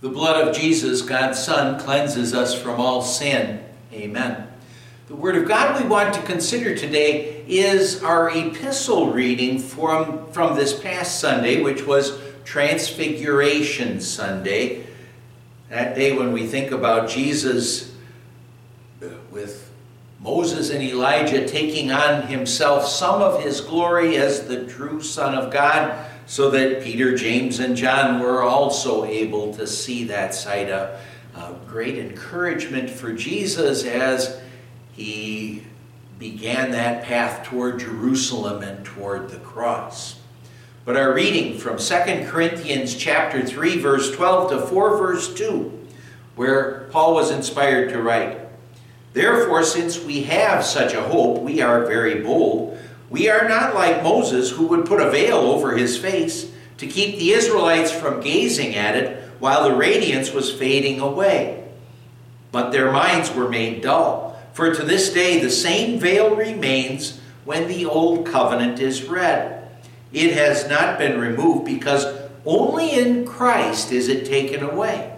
The blood of Jesus, God's Son, cleanses us from all sin. Amen. The Word of God we want to consider today is our epistle reading from, from this past Sunday, which was Transfiguration Sunday. That day when we think about Jesus uh, with Moses and Elijah taking on himself some of his glory as the true Son of God so that Peter, James, and John were also able to see that sight. A, great encouragement for Jesus as he began that path toward Jerusalem and toward the cross. But our reading from 2 Corinthians chapter 3 verse 12 to 4 verse 2 where Paul was inspired to write, Therefore since we have such a hope we are very bold we are not like Moses, who would put a veil over his face to keep the Israelites from gazing at it while the radiance was fading away. But their minds were made dull, for to this day the same veil remains when the old covenant is read. It has not been removed because only in Christ is it taken away.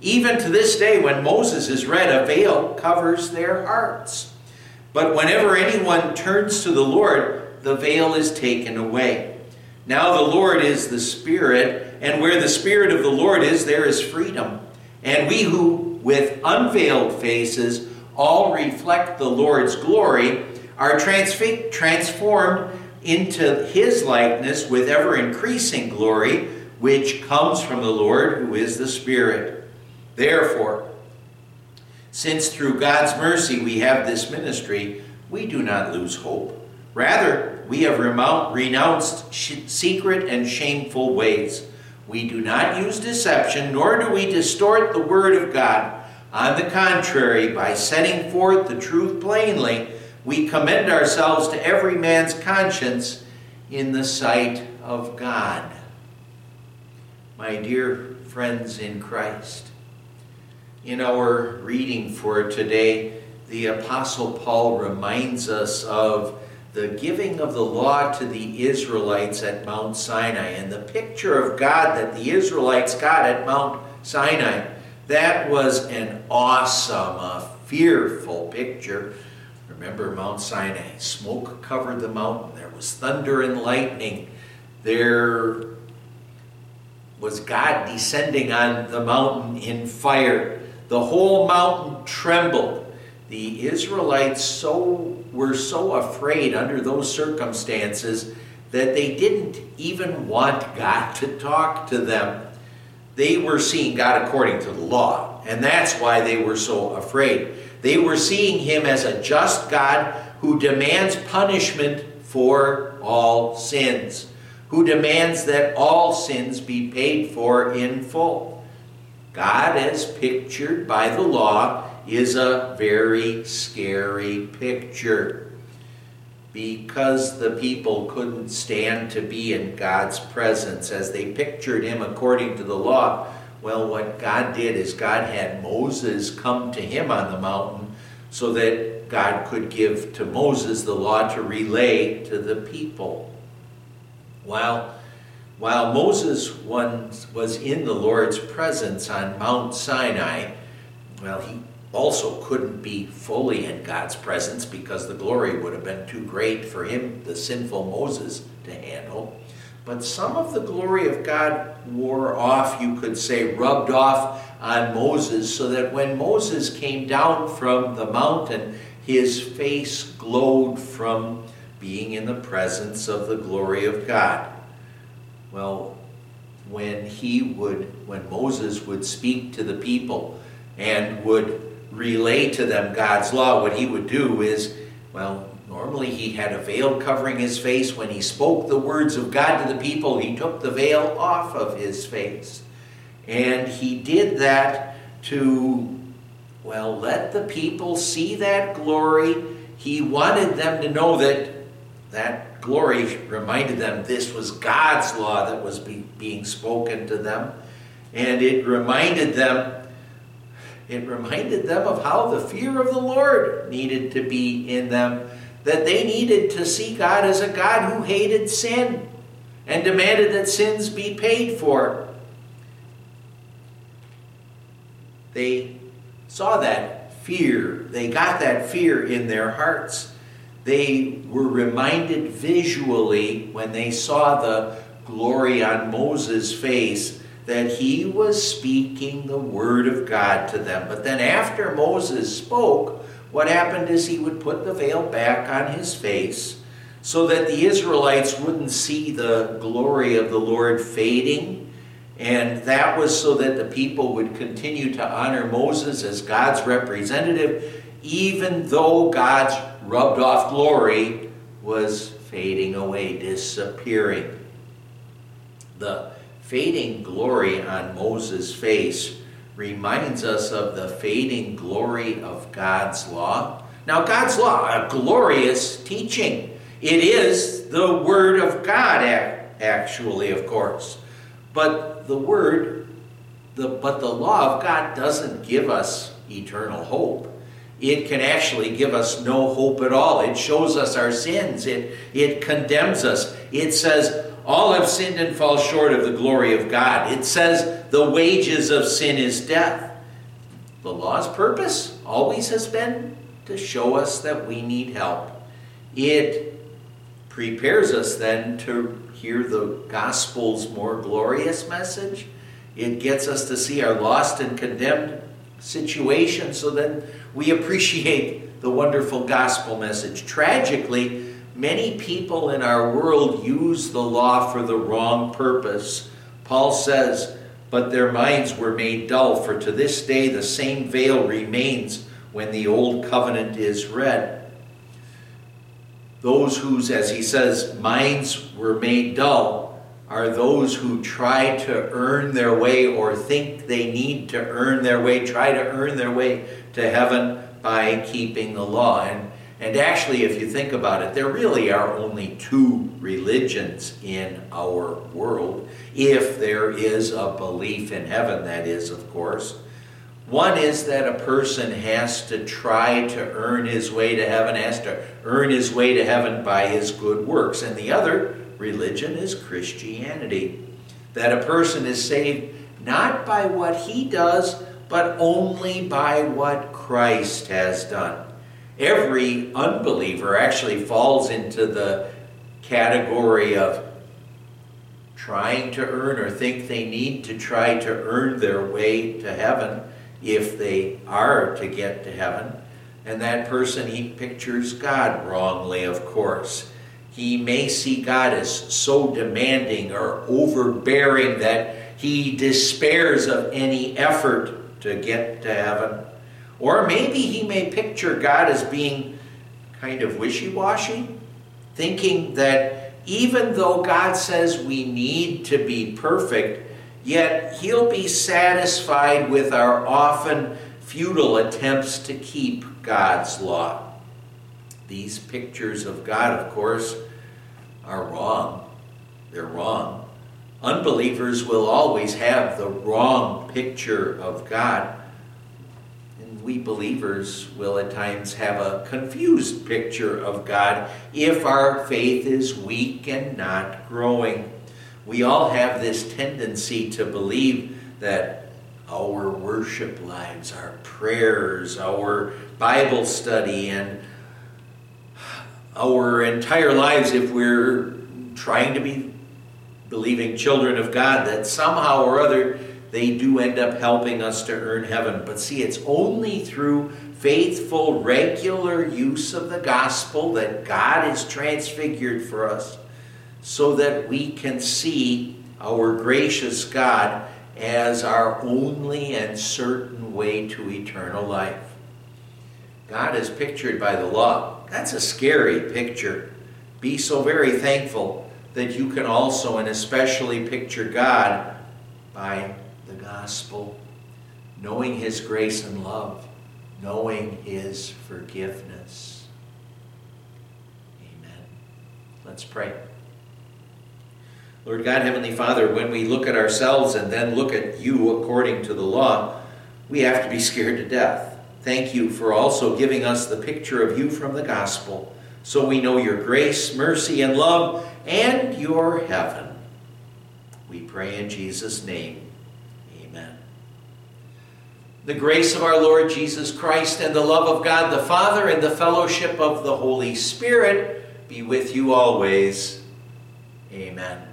Even to this day, when Moses is read, a veil covers their hearts. But whenever anyone turns to the Lord, the veil is taken away. Now the Lord is the Spirit, and where the Spirit of the Lord is, there is freedom. And we who, with unveiled faces, all reflect the Lord's glory, are transformed into his likeness with ever increasing glory, which comes from the Lord, who is the Spirit. Therefore, since through God's mercy we have this ministry, we do not lose hope. Rather, we have renounced secret and shameful ways. We do not use deception, nor do we distort the word of God. On the contrary, by setting forth the truth plainly, we commend ourselves to every man's conscience in the sight of God. My dear friends in Christ, in our reading for today, the Apostle Paul reminds us of the giving of the law to the Israelites at Mount Sinai and the picture of God that the Israelites got at Mount Sinai. That was an awesome, a fearful picture. Remember Mount Sinai? Smoke covered the mountain. There was thunder and lightning. There was God descending on the mountain in fire. The whole mountain trembled. The Israelites so were so afraid under those circumstances that they didn't even want God to talk to them. They were seeing God according to the law, and that's why they were so afraid. They were seeing him as a just God who demands punishment for all sins, who demands that all sins be paid for in full. God, as pictured by the law, is a very scary picture because the people couldn't stand to be in God's presence as they pictured him according to the law. Well, what God did is God had Moses come to him on the mountain so that God could give to Moses the law to relay to the people. While while Moses was in the Lord's presence on Mount Sinai, well, he also couldn't be fully in God's presence because the glory would have been too great for him, the sinful Moses, to handle. But some of the glory of God wore off, you could say, rubbed off on Moses, so that when Moses came down from the mountain, his face glowed from being in the presence of the glory of God. Well, when he would, when Moses would speak to the people and would relay to them God's law, what he would do is, well, normally he had a veil covering his face. When he spoke the words of God to the people, he took the veil off of his face. And he did that to, well, let the people see that glory. He wanted them to know that that glory reminded them this was God's law that was be, being spoken to them. And it reminded them, it reminded them of how the fear of the Lord needed to be in them, that they needed to see God as a God who hated sin and demanded that sins be paid for. they saw that fear. They got that fear in their hearts. They were reminded visually when they saw the glory on Moses' face that he was speaking the word of God to them. But then after Moses spoke, what happened is he would put the veil back on his face so that the Israelites wouldn't see the glory of the Lord fading. And that was so that the people would continue to honor Moses as God's representative, even though God's rubbed off glory was fading away, disappearing. The fading glory on Moses' face reminds us of the fading glory of God's law. Now, God's law, a glorious teaching. It is the Word of God, actually, of course. But the Word, the, but the law of God doesn't give us eternal hope. It can actually give us no hope at all. It shows us our sins. It, it condemns us. It says, all have sinned and fall short of the glory of God. It says the wages of sin is death. The law's purpose always has been to show us that we need help. It prepares us then to hear the gospel's more glorious message. It gets us to see our lost and condemned situation so then we appreciate the wonderful gospel message. Tragically, Many people in our world use the law for the wrong purpose. Paul says, But their minds were made dull, for to this day the same veil remains when the old covenant is read. Those whose, as he says, minds were made dull are those who try to earn their way or think they need to earn their way, try to earn their way to heaven by keeping the law. And and actually, if you think about it, there really are only two religions in our world, if there is a belief in heaven, that is, of course. One is that a person has to try to earn his way to heaven, has to earn his way to heaven by his good works. And the other religion is Christianity. That a person is saved not by what he does, but only by what Christ has done every unbeliever actually falls into the category of trying to earn or think they need to try to earn their way to heaven if they are to get to heaven. And that person, he pictures God wrongly, of course. He may see God as so demanding or overbearing that he despairs of any effort to get to heaven. Or maybe he may picture God as being kind of wishy washy, thinking that even though God says we need to be perfect, yet he'll be satisfied with our often futile attempts to keep God's law. These pictures of God, of course, are wrong. They're wrong. Unbelievers will always have the wrong picture of God And we believers will at times have a confused picture of God if our faith is weak and not growing. We all have this tendency to believe that our worship lives, our prayers, our Bible study, and our entire lives, if we're trying to be believing children of God, that somehow or other they do end up helping us to earn heaven. But see, it's only through faithful, regular use of the gospel that God is transfigured for us so that we can see our gracious God as our only and certain way to eternal life. God is pictured by the law. That's a scary picture. Be so very thankful that you can also and especially picture God by the gospel, knowing His grace and love, knowing His forgiveness. Amen. Let's pray. Lord God, Heavenly Father, when we look at ourselves and then look at you according to the law, we have to be scared to death. Thank you for also giving us the picture of you from the gospel so we know your grace, mercy, and love and your heaven. We pray in Jesus' name. Amen. The grace of our Lord Jesus Christ and the love of God the Father and the fellowship of the Holy Spirit be with you always. Amen.